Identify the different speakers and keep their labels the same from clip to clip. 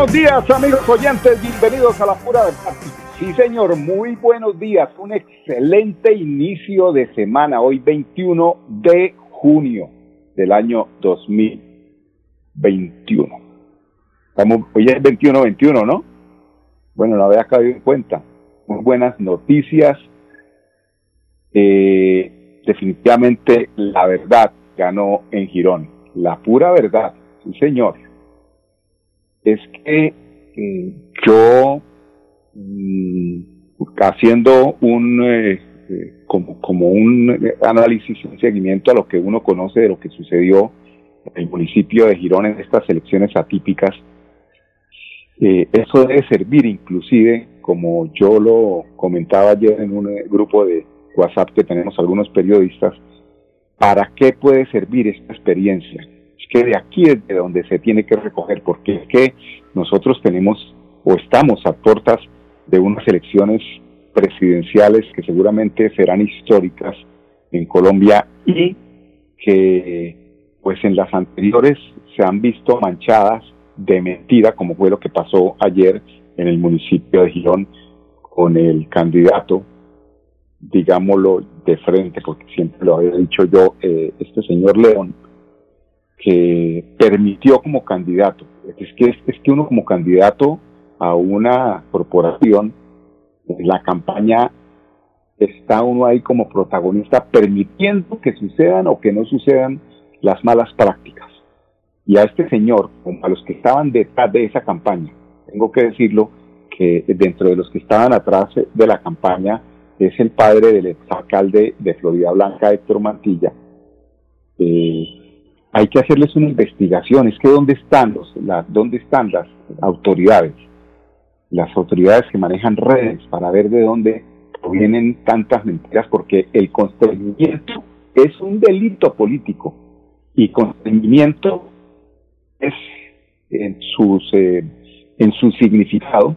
Speaker 1: Buenos días, amigos oyentes. Bienvenidos a la pura verdad. Sí, señor, muy buenos días. Un excelente inicio de semana. Hoy, 21 de junio del año 2021. Estamos, hoy es 21-21, ¿no? Bueno, no había caído en cuenta. Muy buenas noticias. Eh, definitivamente la verdad ganó en Girón. La pura verdad. Sí, señor es que eh, yo, mm, haciendo un, eh, eh, como, como un análisis, un seguimiento a lo que uno conoce de lo que sucedió en el municipio de Girón en estas elecciones atípicas, eso debe servir inclusive, como yo lo comentaba ayer en un grupo de WhatsApp que tenemos algunos periodistas, ¿para qué puede servir esta experiencia? Que de aquí es de donde se tiene que recoger, porque es que nosotros tenemos o estamos a puertas de unas elecciones presidenciales que seguramente serán históricas en Colombia y que pues en las anteriores se han visto manchadas de mentira, como fue lo que pasó ayer en el municipio de Girón con el candidato, digámoslo de frente, porque siempre lo había dicho yo, eh, este señor León, que permitió como candidato. Es que, uno como candidato a una corporación, la campaña está uno ahí como protagonista permitiendo que sucedan o que no sucedan las malas prácticas. Y a este señor, a los que estaban detrás de esa campaña, tengo que decirlo que dentro de los que estaban atrás de la campaña es el padre del exalcalde de Florida Blanca, Héctor Mantilla, eh, hay que hacerles una investigación. Es que dónde están los, dónde están las autoridades, las autoridades que manejan redes para ver de dónde provienen tantas mentiras, porque el constreñimiento es un delito político y constreñimiento es en sus eh, en su significado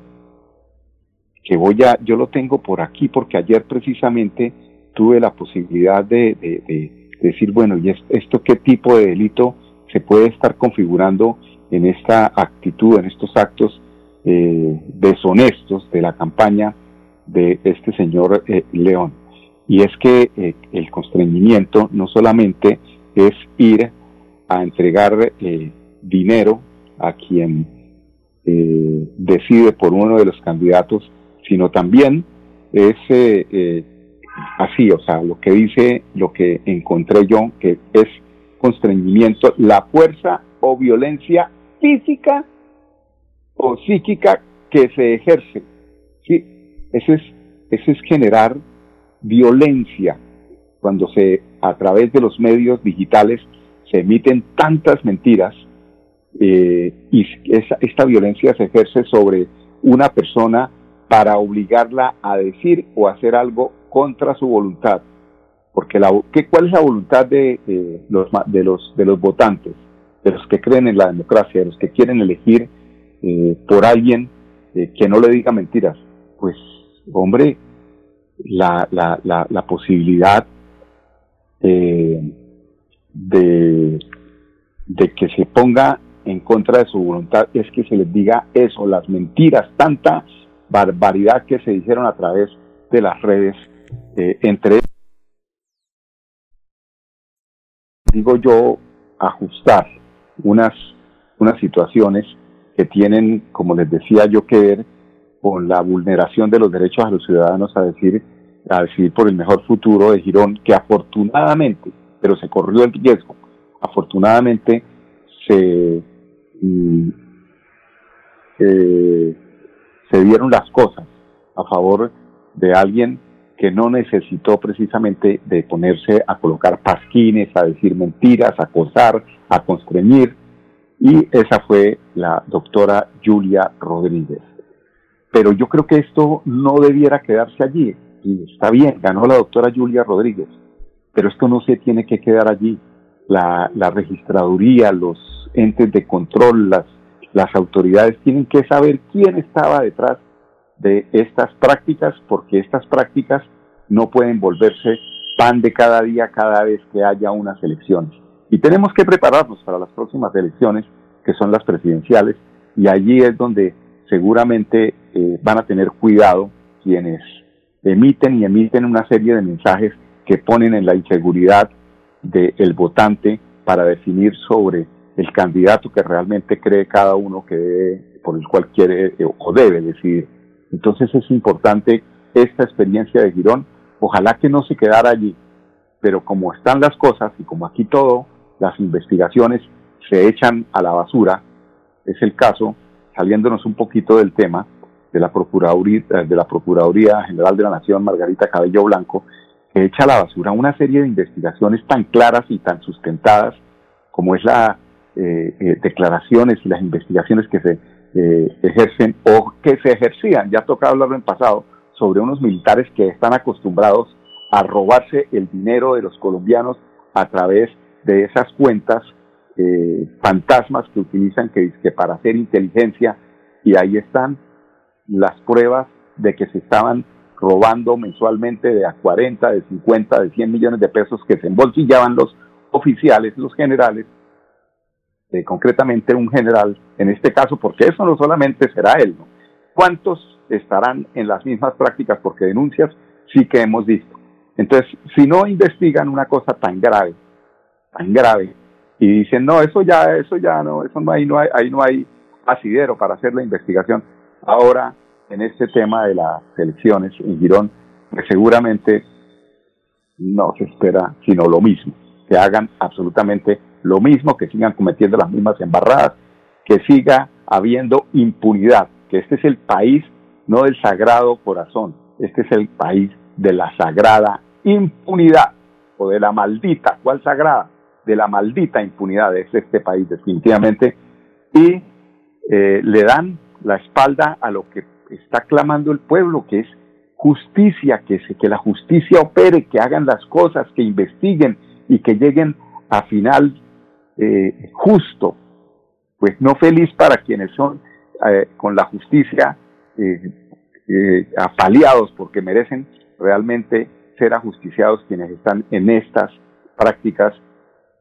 Speaker 1: que voy a yo lo tengo por aquí porque ayer precisamente tuve la posibilidad de decir, bueno, ¿y esto qué tipo de delito se puede estar configurando en esta actitud, en estos actos eh, deshonestos de la campaña de este señor eh, León? Y es que eh, el constreñimiento no solamente es ir a entregar dinero a quien decide por uno de los candidatos, sino también es así, o sea, lo que dice, lo que encontré yo, que es constreñimiento, la fuerza o violencia física o psíquica que se ejerce. Sí, eso es, eso es generar violencia cuando se, a través de los medios digitales, se emiten tantas mentiras eh, y esa, esta violencia se ejerce sobre una persona para obligarla a decir o hacer algo contra su voluntad. Porque la, ¿qué, ¿cuál es la voluntad de, los, de, los, de los votantes, de los que creen en la democracia, de los que quieren elegir eh, por alguien eh, que no le diga mentiras? Pues, hombre, la, la, posibilidad eh, de, de que se ponga en contra de su voluntad es que se les diga eso, las mentiras, tanta barbaridad que se dijeron a través de las redes eh, entre digo yo ajustar unas unas situaciones que tienen como les decía yo que ver con la vulneración de los derechos a los ciudadanos a decir a decidir por el mejor futuro de Girón que afortunadamente pero se corrió el riesgo afortunadamente se mm, eh, se dieron las cosas a favor de alguien que no necesitó precisamente de ponerse a colocar pasquines, a decir mentiras, a acosar, a constreñir, y esa fue la doctora Julia Rodríguez. Pero yo creo que esto no debiera quedarse allí, y está bien, ganó la doctora Julia Rodríguez, pero esto no se tiene que quedar allí. La, registraduría, los entes de control, las autoridades tienen que saber quién estaba detrás de estas prácticas, porque estas prácticas no pueden volverse pan de cada día cada vez que haya unas elecciones. Y tenemos que prepararnos para las próximas elecciones, que son las presidenciales, y allí es donde seguramente eh, van a tener cuidado quienes emiten y emiten una serie de mensajes que ponen en la inseguridad del votante para definir sobre el candidato que realmente cree cada uno que por el cual quiere eh, o debe decidir. Entonces es importante esta experiencia de Girón, ojalá que no se quedara allí, pero como están las cosas y como aquí todo, las investigaciones se echan a la basura, es el caso, saliéndonos un poquito del tema, de la Procuraduría, de la Procuraduría General de la Nación, Margarita Cabello Blanco, que echa a la basura una serie de investigaciones tan claras y tan sustentadas como es la eh, eh, declaraciones y las investigaciones que se eh, ejercen o que se ejercían, ya toca hablarlo en pasado, sobre unos militares que están acostumbrados a robarse el dinero de los colombianos a través de esas cuentas eh, fantasmas que utilizan que, que para hacer inteligencia y ahí están las pruebas de que se estaban robando mensualmente de a 40, de 50, de 100 millones de pesos que se embolsillaban los oficiales, los generales, este, concretamente un general, en este caso, porque eso no solamente será él, ¿no? ¿Cuántos estarán en las mismas prácticas? Porque denuncias sí que hemos visto. Entonces, si no investigan una cosa tan grave, tan grave, y dicen, no, eso ya, eso ya no, eso no hay, no hay, ahí no hay asidero para hacer la investigación. Ahora, en este tema de las elecciones en Girón, pues seguramente no se espera sino lo mismo, que hagan absolutamente lo mismo, que sigan cometiendo las mismas embarradas, que siga habiendo impunidad, que este es el país no del sagrado corazón, este es el país de la sagrada impunidad o de la maldita, ¿cuál sagrada? De la maldita impunidad es este país definitivamente y eh, le dan la espalda a lo que está clamando el pueblo, que es justicia, que, se, que la justicia opere, que hagan las cosas, que investiguen y que lleguen a final eh, justo, pues no feliz para quienes son eh, con la justicia eh, eh, apaleados porque merecen realmente ser ajusticiados quienes están en estas prácticas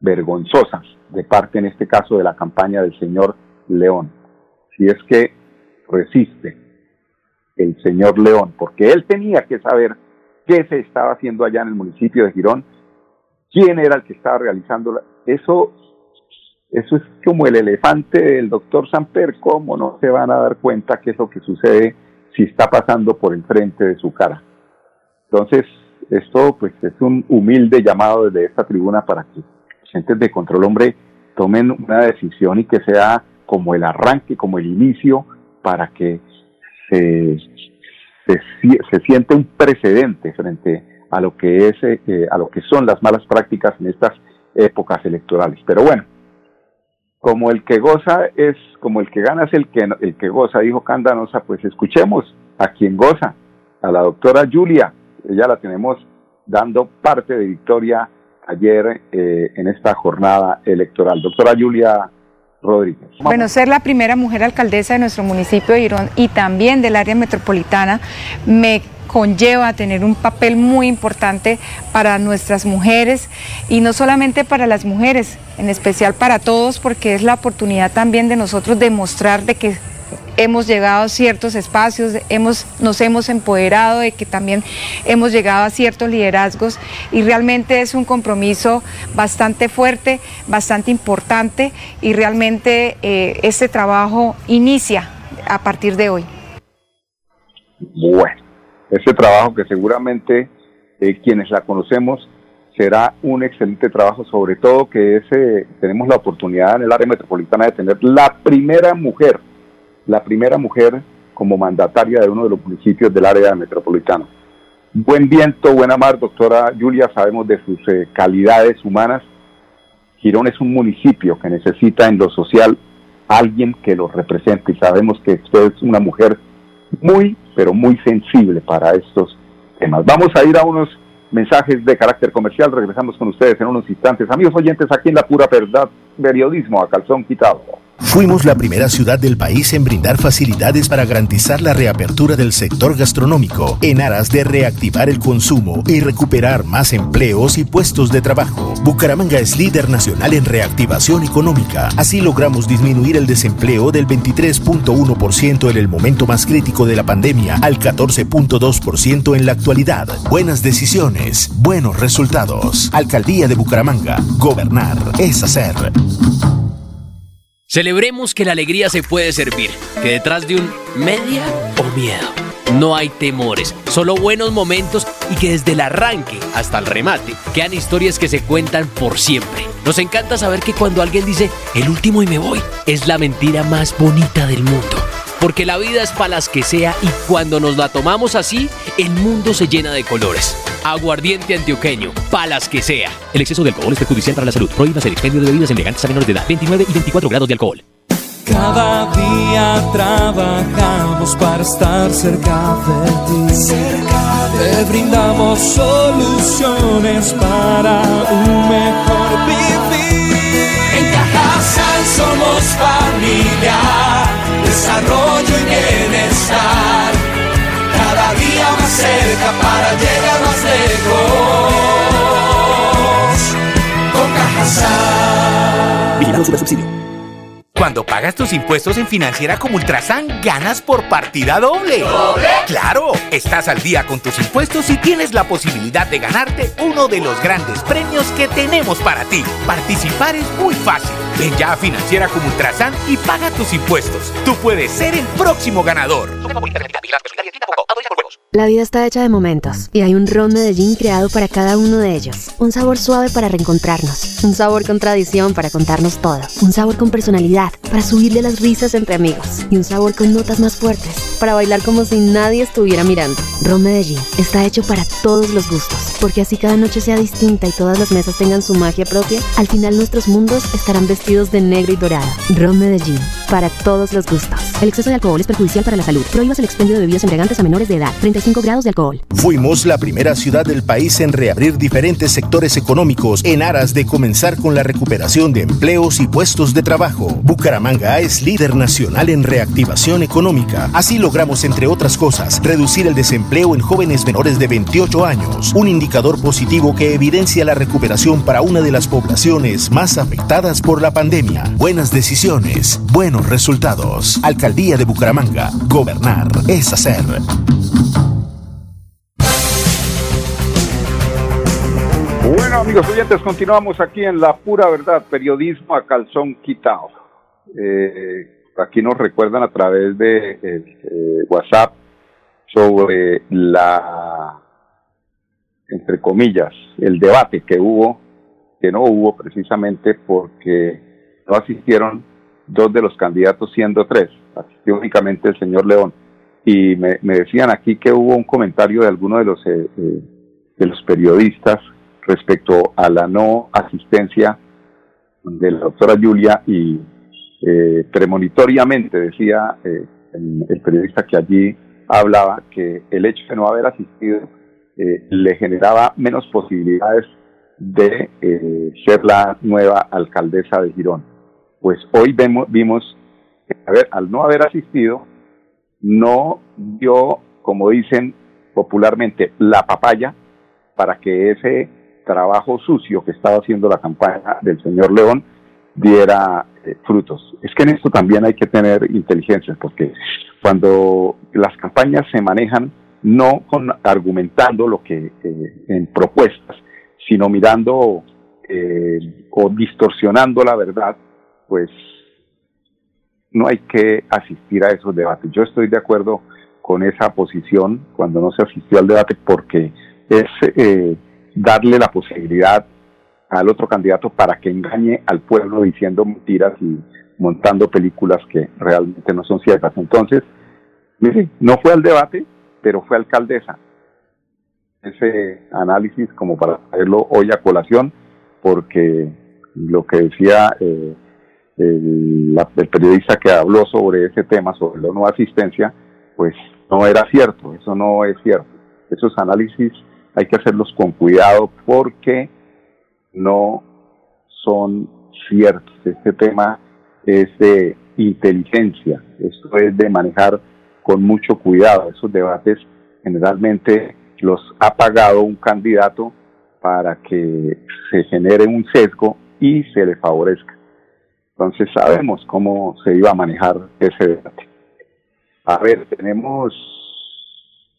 Speaker 1: vergonzosas de parte en este caso de la campaña del señor León. Si es que resiste el señor León, porque él tenía que saber qué se estaba haciendo allá en el municipio de Girón, quién era el que estaba realizando eso eso es como el elefante del doctor Samper, ¿cómo no se van a dar cuenta qué es lo que sucede si está pasando por el frente de su cara? Entonces, esto pues es un humilde llamado desde esta tribuna para que los entes de control hombre tomen una decisión y que sea como el arranque, como el inicio, para que se, se, siente un precedente frente a lo que es eh, a lo que son las malas prácticas en estas épocas electorales. Pero bueno, como el que goza es, como el que gana es el que, el que goza, dijo Candanosa, pues escuchemos a quien goza, a la doctora Julia, ella la tenemos dando parte de victoria ayer eh, en esta jornada electoral. Doctora Julia Rodríguez.
Speaker 2: Bueno, ser la primera mujer alcaldesa de nuestro municipio de Irón y también del área metropolitana me conlleva tener un papel muy importante para nuestras mujeres y no solamente para las mujeres, en especial para todos, porque es la oportunidad también de nosotros demostrar de que hemos llegado a ciertos espacios, hemos, nos hemos empoderado, de que también hemos llegado a ciertos liderazgos y realmente es un compromiso bastante fuerte, bastante importante y realmente eh, este trabajo inicia a partir de hoy.
Speaker 1: Bueno, ese trabajo que seguramente eh, quienes la conocemos será un excelente trabajo, sobre todo que ese, tenemos la oportunidad en el área metropolitana de tener la primera mujer, la primera mujer como mandataria de uno de los municipios del área metropolitana. buen viento, buena mar, doctora Julia, sabemos de sus eh, calidades humanas. Girón es un municipio que necesita en lo social alguien que lo represente y sabemos que usted es una mujer muy, pero muy sensible para estos temas. Vamos a ir a unos mensajes de carácter comercial, regresamos con ustedes en unos instantes. Amigos oyentes, aquí en La Pura Verdad, periodismo a calzón quitado.
Speaker 3: Fuimos la primera ciudad del país en brindar facilidades para garantizar la reapertura del sector gastronómico en aras de reactivar el consumo y recuperar más empleos y puestos de trabajo. Bucaramanga es líder nacional en reactivación económica. Así logramos disminuir el desempleo del 23.1% en el momento más crítico de la pandemia al 14.2% en la actualidad. Buenas decisiones, buenos resultados. Alcaldía de Bucaramanga. Gobernar es hacer.
Speaker 4: Celebremos que la alegría se puede servir, que detrás de un media o miedo no hay temores, solo buenos momentos y que desde el arranque hasta el remate quedan historias que se cuentan por siempre. Nos encanta saber que cuando alguien dice el último y me voy, es la mentira más bonita del mundo porque la vida es para las que sea y cuando nos la tomamos así, el mundo se llena de colores. Aguardiente antioqueño, palas que sea. El exceso de alcohol es perjudicial para la salud. Prohíbas el expendio de bebidas embriagantes a menores de edad. 29 y 24 grados de alcohol.
Speaker 5: Cada día trabajamos para estar cerca de ti. Cerca Te brindamos soluciones para un mejor vivir. En Cajasal somos familia desarrollo y bienestar. Cada día más cerca para llegar más lejos. Con.
Speaker 6: Vigilado su subsidio. Cuando pagas tus impuestos en Financiera como Ultrasan, ganas por partida doble. ¿Doble? ¡Claro! Estás al día con tus impuestos y tienes la posibilidad de ganarte uno de los grandes premios que tenemos para ti. Participar es muy fácil. Ven ya a Financiera como Ultrasan y paga tus impuestos. Tú puedes ser el próximo ganador.
Speaker 7: La vida está hecha de momentos y hay un ron Medellín creado para cada uno de ellos. Un sabor suave para reencontrarnos, un sabor con tradición para contarnos todo, un sabor con personalidad para subirle las risas entre amigos y un sabor con notas más fuertes para bailar como si nadie estuviera mirando. Ron Medellín está hecho para todos los gustos, porque así cada noche sea distinta y todas las mesas tengan su magia propia, al final nuestros mundos estarán vestidos de negro y dorado. Ron Medellín, para todos los gustos. El exceso de alcohol es perjudicial para la salud. Prohíbas el expendio de bebidas embriagantes a menores de edad. 35 grados de alcohol.
Speaker 3: Fuimos la primera ciudad del país en reabrir diferentes sectores económicos en aras de comenzar con la recuperación de empleos y puestos de trabajo. Bucaramanga es líder nacional en reactivación económica. Así lo logramos, entre otras cosas, reducir el desempleo en jóvenes menores de 28 años, un indicador positivo que evidencia la recuperación para una de las poblaciones más afectadas por la pandemia. Buenas decisiones, buenos resultados. Alcaldía de Bucaramanga. Gobernar es hacer.
Speaker 1: Bueno, amigos oyentes, continuamos aquí en La Pura Verdad, periodismo a calzón quitado. Eh, aquí nos recuerdan a través de eh, WhatsApp sobre la, entre comillas, el debate que hubo, que no hubo precisamente porque no asistieron dos de los candidatos siendo tres, asistió únicamente el señor León. Y me, decían aquí que hubo un comentario de alguno de los, eh, eh, de los periodistas respecto a la no asistencia de la doctora Julia y eh, premonitoriamente decía eh, el, periodista que allí hablaba que el hecho de no haber asistido eh, le generaba menos posibilidades de eh, ser la nueva alcaldesa de Girón. Pues hoy vemos, vimos, a ver, al no haber asistido, no dio, como dicen popularmente, la papaya para que ese trabajo sucio que estaba haciendo la campaña del señor León diera eh, frutos. Es que en esto también hay que tener inteligencia, porque cuando las campañas se manejan no con argumentando lo que eh, en propuestas, sino mirando eh, o distorsionando la verdad, pues no hay que asistir a esos debates. Yo estoy de acuerdo con esa posición cuando no se asistió al debate porque es darle la posibilidad al otro candidato para que engañe al pueblo diciendo mentiras y montando películas que realmente no son ciertas. Entonces, mire, no fue al debate, pero fue alcaldesa. ese análisis como para traerlo hoy a colación, porque lo que decía eh, el, el, periodista que habló sobre ese tema, sobre la no asistencia, pues no era cierto, eso no es cierto. Esos análisis hay que hacerlos con cuidado porque no son ciertos. Este tema es de inteligencia, esto es de manejar con mucho cuidado. Esos debates generalmente los ha pagado un candidato para que se genere un sesgo y se le favorezca. Entonces sabemos cómo se iba a manejar ese debate. A ver, tenemos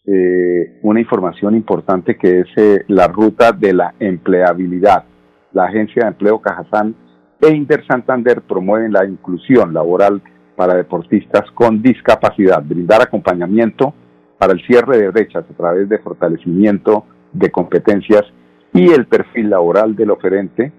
Speaker 1: eh, una información importante que es eh, la ruta de la empleabilidad. La Agencia de Empleo Cajazán e Inder Santander promueven la inclusión laboral para deportistas con discapacidad, brindar acompañamiento para el cierre de brechas a través de fortalecimiento de competencias y el perfil laboral del oferente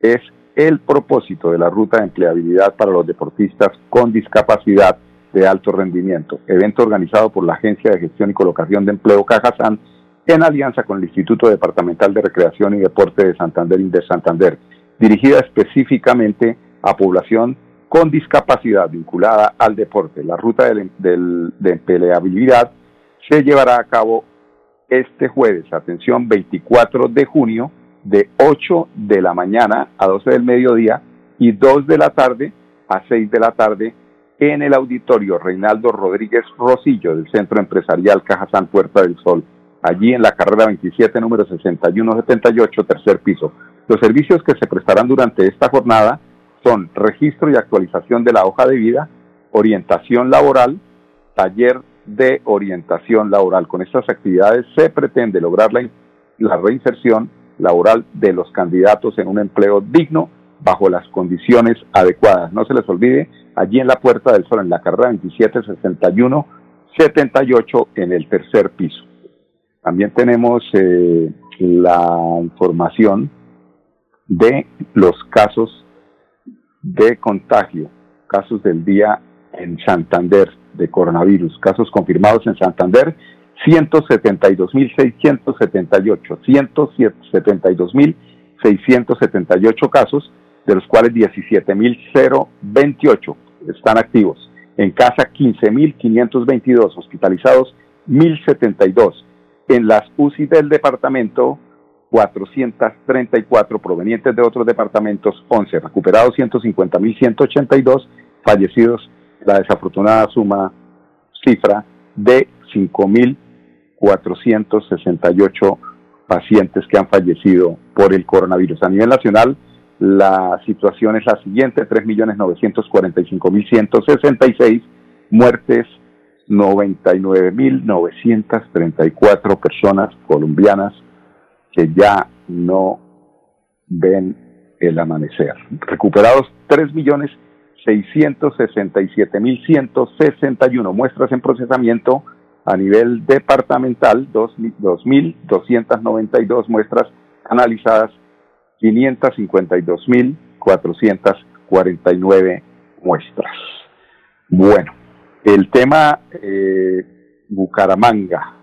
Speaker 1: es el propósito de la ruta de empleabilidad para los deportistas con discapacidad de alto rendimiento, evento organizado por la Agencia de Gestión y Colocación de Empleo Cajazán en alianza con el Instituto Departamental de Recreación y Deporte de Santander de Santander, dirigida específicamente a población con discapacidad vinculada al deporte. La ruta de, de empleabilidad se llevará a cabo este jueves, atención, 24 de junio, de 8 de la mañana a 12 del mediodía y 2 de la tarde a 6 de la tarde en el auditorio Reinaldo Rodríguez Rosillo del Centro Empresarial Cajazán Puerta del Sol, allí en la carrera 27, número 6178, tercer piso. Los servicios que se prestarán durante esta jornada son registro y actualización de la hoja de vida, orientación laboral, taller de orientación laboral. Con estas actividades se pretende lograr la, la reinserción laboral de los candidatos en un empleo digno bajo las condiciones adecuadas. No se les olvide allí en la Puerta del Sol, en la carrera 2761 78 en el tercer piso. También tenemos eh, la información de los casos de contagio, casos del día en Santander de coronavirus, casos confirmados en Santander, 172.678, 172.678 casos, de los cuales 17.028 están activos. En casa 15.522, hospitalizados 1.072. En las UCI del departamento 434 provenientes de otros departamentos, 11 recuperados 150.182, fallecidos la desafortunada suma cifra de 5.468 pacientes que han fallecido por el coronavirus. A nivel nacional, la situación es la siguiente, 3.945.166 muertes, 99.934 personas colombianas que ya no ven el amanecer. Recuperados 3.667.161 muestras en procesamiento a nivel departamental, 2.292 muestras analizadas 552.449 muestras. Bueno, el tema eh, Bucaramanga,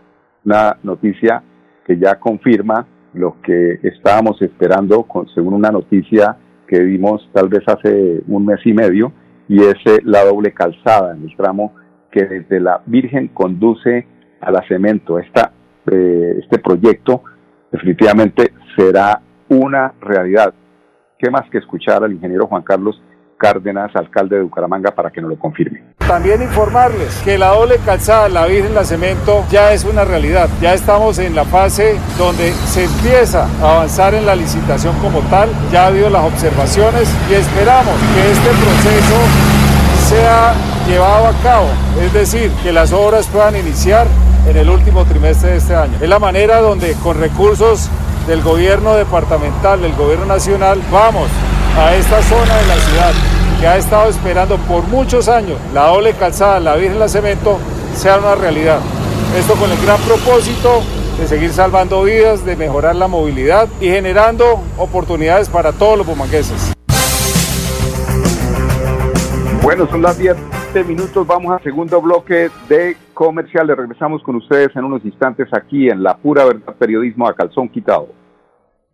Speaker 1: una noticia que ya confirma lo que estábamos esperando, con, según una noticia que vimos tal vez hace un mes y medio, y es eh, la doble calzada en el tramo que desde la Virgen conduce a la cemento. Esta, eh, este proyecto definitivamente será una realidad. ¿Qué más que escuchar al ingeniero Juan Carlos Cárdenas, alcalde de Bucaramanga, para que nos lo confirme.
Speaker 8: También informarles que la doble calzada, la Virgen La Cemento, ya es una realidad. Ya estamos en la fase donde se empieza a avanzar en la licitación como tal. Ya ha habido las observaciones y esperamos que este proceso sea llevado a cabo. Es decir, que las obras puedan iniciar en el último trimestre de este año. Es la manera donde con recursos del gobierno departamental, del gobierno nacional, vamos a esta zona de la ciudad que ha estado esperando por muchos años la doble calzada, la Virgen la Cemento, sea una realidad. Esto con el gran propósito de seguir salvando vidas, de mejorar la movilidad y generando oportunidades para todos los bumangueses.
Speaker 1: Bueno, son las 10 27 minutos, vamos al segundo bloque de comerciales. Regresamos con ustedes en unos instantes aquí en La Pura Verdad Periodismo a Calzón Quitado.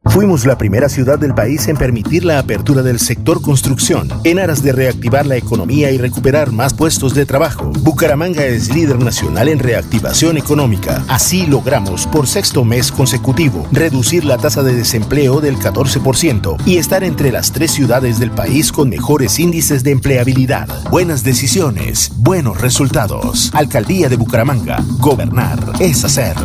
Speaker 3: Fuimos la primera ciudad del país en permitir la apertura del sector construcción, en aras de reactivar la economía y recuperar más puestos de trabajo. Bucaramanga es líder nacional en reactivación económica. Así logramos, por sexto mes consecutivo, reducir la tasa de desempleo del 14% y estar entre las tres ciudades del país con mejores índices de empleabilidad. Buenas decisiones, buenos resultados. Alcaldía de Bucaramanga. Gobernar es hacer.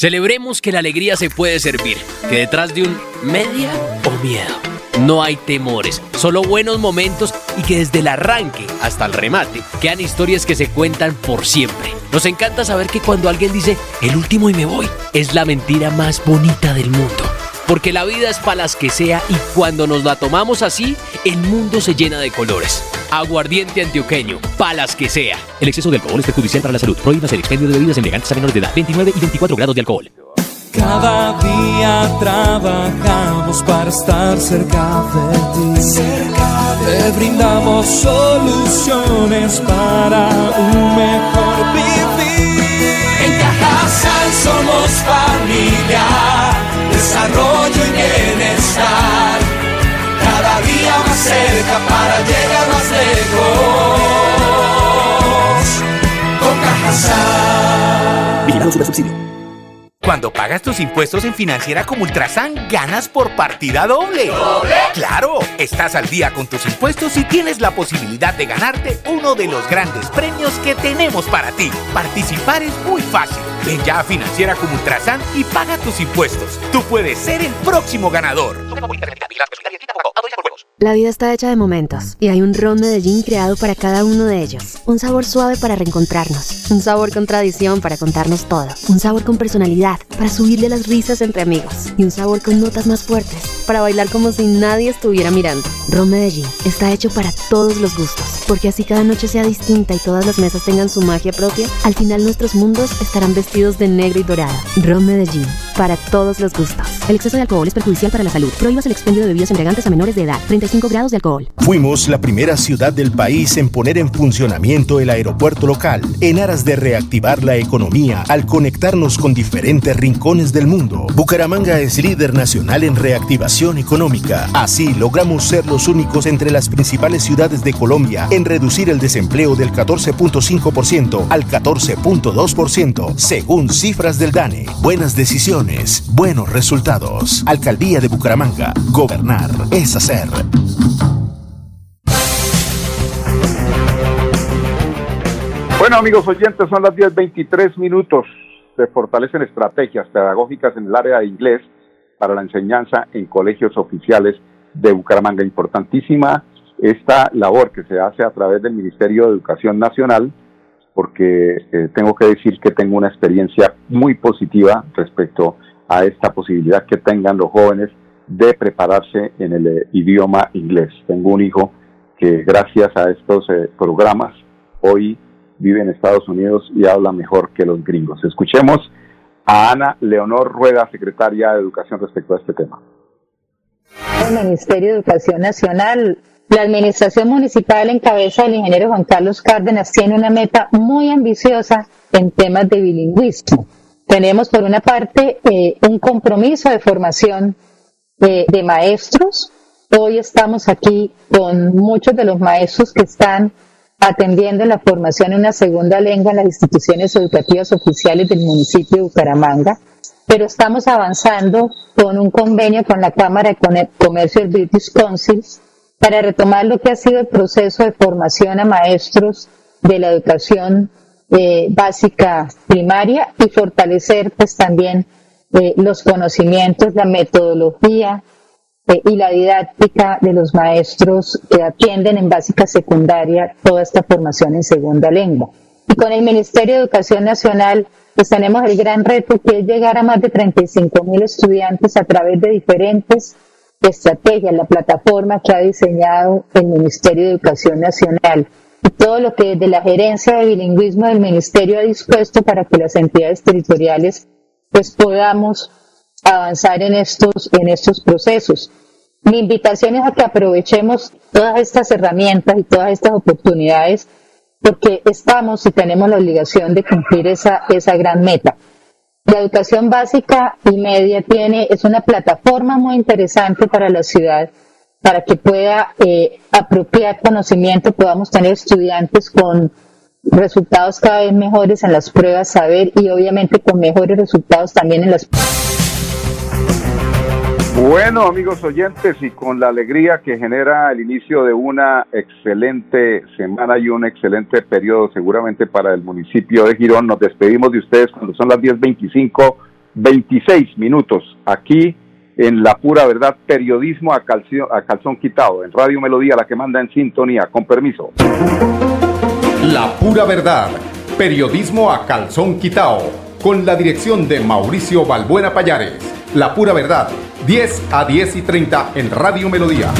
Speaker 4: Celebremos que la alegría se puede servir, que detrás de un media o miedo no hay temores, solo buenos momentos y que desde el arranque hasta el remate quedan historias que se cuentan por siempre. Nos encanta saber que cuando alguien dice el último y me voy, es la mentira más bonita del mundo. Porque la vida es para las que sea y cuando nos la tomamos así, el mundo se llena de colores. Aguardiente antioqueño, palas que sea. El exceso de alcohol es perjudicial para la salud. Prohíbas el expendio de bebidas embriagantes a menores de edad. 29 y 24 grados de alcohol.
Speaker 5: Cada día trabajamos para estar cerca de ti. Cerca Te brindamos soluciones para un mejor vivir. En Cajasal somos familia, desarrollo y bienestar. Cada día más cerca para llegar más lejos. Con Cajasal.
Speaker 6: Vigilamos su subsidio. Cuando pagas tus impuestos en Financiera como Ultrasan, ganas por partida doble. ¿Doble? ¡Claro! Estás al día con tus impuestos y tienes la posibilidad de ganarte uno de los grandes premios que tenemos para ti. Participar es muy fácil. Ven ya a Financiera como Ultrasan y paga tus impuestos. Tú puedes ser el próximo ganador.
Speaker 7: La vida está hecha de momentos y hay un ron Medellín creado para cada uno de ellos. Un sabor suave para reencontrarnos, un sabor con tradición para contarnos todo, un sabor con personalidad para subirle las risas entre amigos y un sabor con notas más fuertes para bailar como si nadie estuviera mirando. Ron Medellín está hecho para todos los gustos, porque así cada noche sea distinta y todas las mesas tengan su magia propia, al final nuestros mundos estarán vestidos de negro y dorado. Ron Medellín, para todos los gustos. El exceso de alcohol es perjudicial para la salud. Prohíbas el expendio de bebidas embriagantes a menores de edad. 35 grados de alcohol.
Speaker 3: Fuimos la primera ciudad del país en poner en funcionamiento el aeropuerto local, en aras de reactivar la economía al conectarnos con diferentes rincones del mundo. Bucaramanga es líder nacional en reactivación económica. Así logramos ser los únicos entre las principales ciudades de Colombia en reducir el desempleo del 14.5% al 14.2%, según cifras del DANE. Buenas decisiones, buenos resultados. Alcaldía de Bucaramanga. Gobernar es hacer.
Speaker 1: Bueno, amigos oyentes, son las 10.23 minutos. Se fortalecen estrategias pedagógicas en el área de inglés para la enseñanza en colegios oficiales de Bucaramanga. Importantísima esta labor que se hace a través del Ministerio de Educación Nacional, porque eh, tengo que decir que tengo una experiencia muy positiva respecto a esta posibilidad que tengan los jóvenes de prepararse en el eh, idioma inglés. Tengo un hijo que gracias a estos eh, programas hoy vive en Estados Unidos y habla mejor que los gringos. Escuchemos a Ana Leonor Rueda, secretaria de Educación, respecto a este tema.
Speaker 9: El Ministerio de Educación Nacional, la Administración Municipal en cabeza del ingeniero Juan Carlos Cárdenas tiene una meta muy ambiciosa en temas de bilingüismo. Tenemos por una parte eh, un compromiso de formación de maestros. Hoy estamos aquí con muchos de los maestros que están atendiendo la formación en una segunda lengua en las instituciones educativas oficiales del municipio de Bucaramanga, pero estamos avanzando con un convenio con la Cámara de Comercio del British Council para retomar lo que ha sido el proceso de formación a maestros de la educación eh, básica primaria y fortalecer pues también eh, los conocimientos, la metodología, y la didáctica de los maestros que atienden en básica secundaria toda esta formación en segunda lengua. Y con el Ministerio de Educación Nacional, pues tenemos el gran reto que es llegar a más de 35 mil estudiantes a través de diferentes estrategias, la plataforma que ha diseñado el Ministerio de Educación Nacional y todo lo que desde la gerencia de bilingüismo del Ministerio ha dispuesto para que las entidades territoriales pues podamos avanzar en estos, en estos procesos. Mi invitación es a que aprovechemos todas estas herramientas y todas estas oportunidades porque estamos y tenemos la obligación de cumplir esa, esa gran meta. La educación básica y media tiene, es una plataforma muy interesante para la ciudad, para que pueda eh, apropiar conocimiento, podamos tener estudiantes con resultados cada vez mejores en las pruebas, saber y obviamente con mejores resultados también en las.
Speaker 1: Bueno, amigos oyentes, y con la alegría que genera el inicio de una excelente semana y un excelente periodo seguramente para el municipio de Girón, nos despedimos de ustedes cuando son las 10.25, 26 minutos, aquí en La Pura Verdad, periodismo a, a calzón quitado, en Radio Melodía, la que manda en sintonía, con permiso.
Speaker 10: La Pura Verdad, periodismo a calzón quitado, con la dirección de Mauricio Balbuena Payares. La Pura Verdad, 10 a 10 y 30 en Radio Melodía.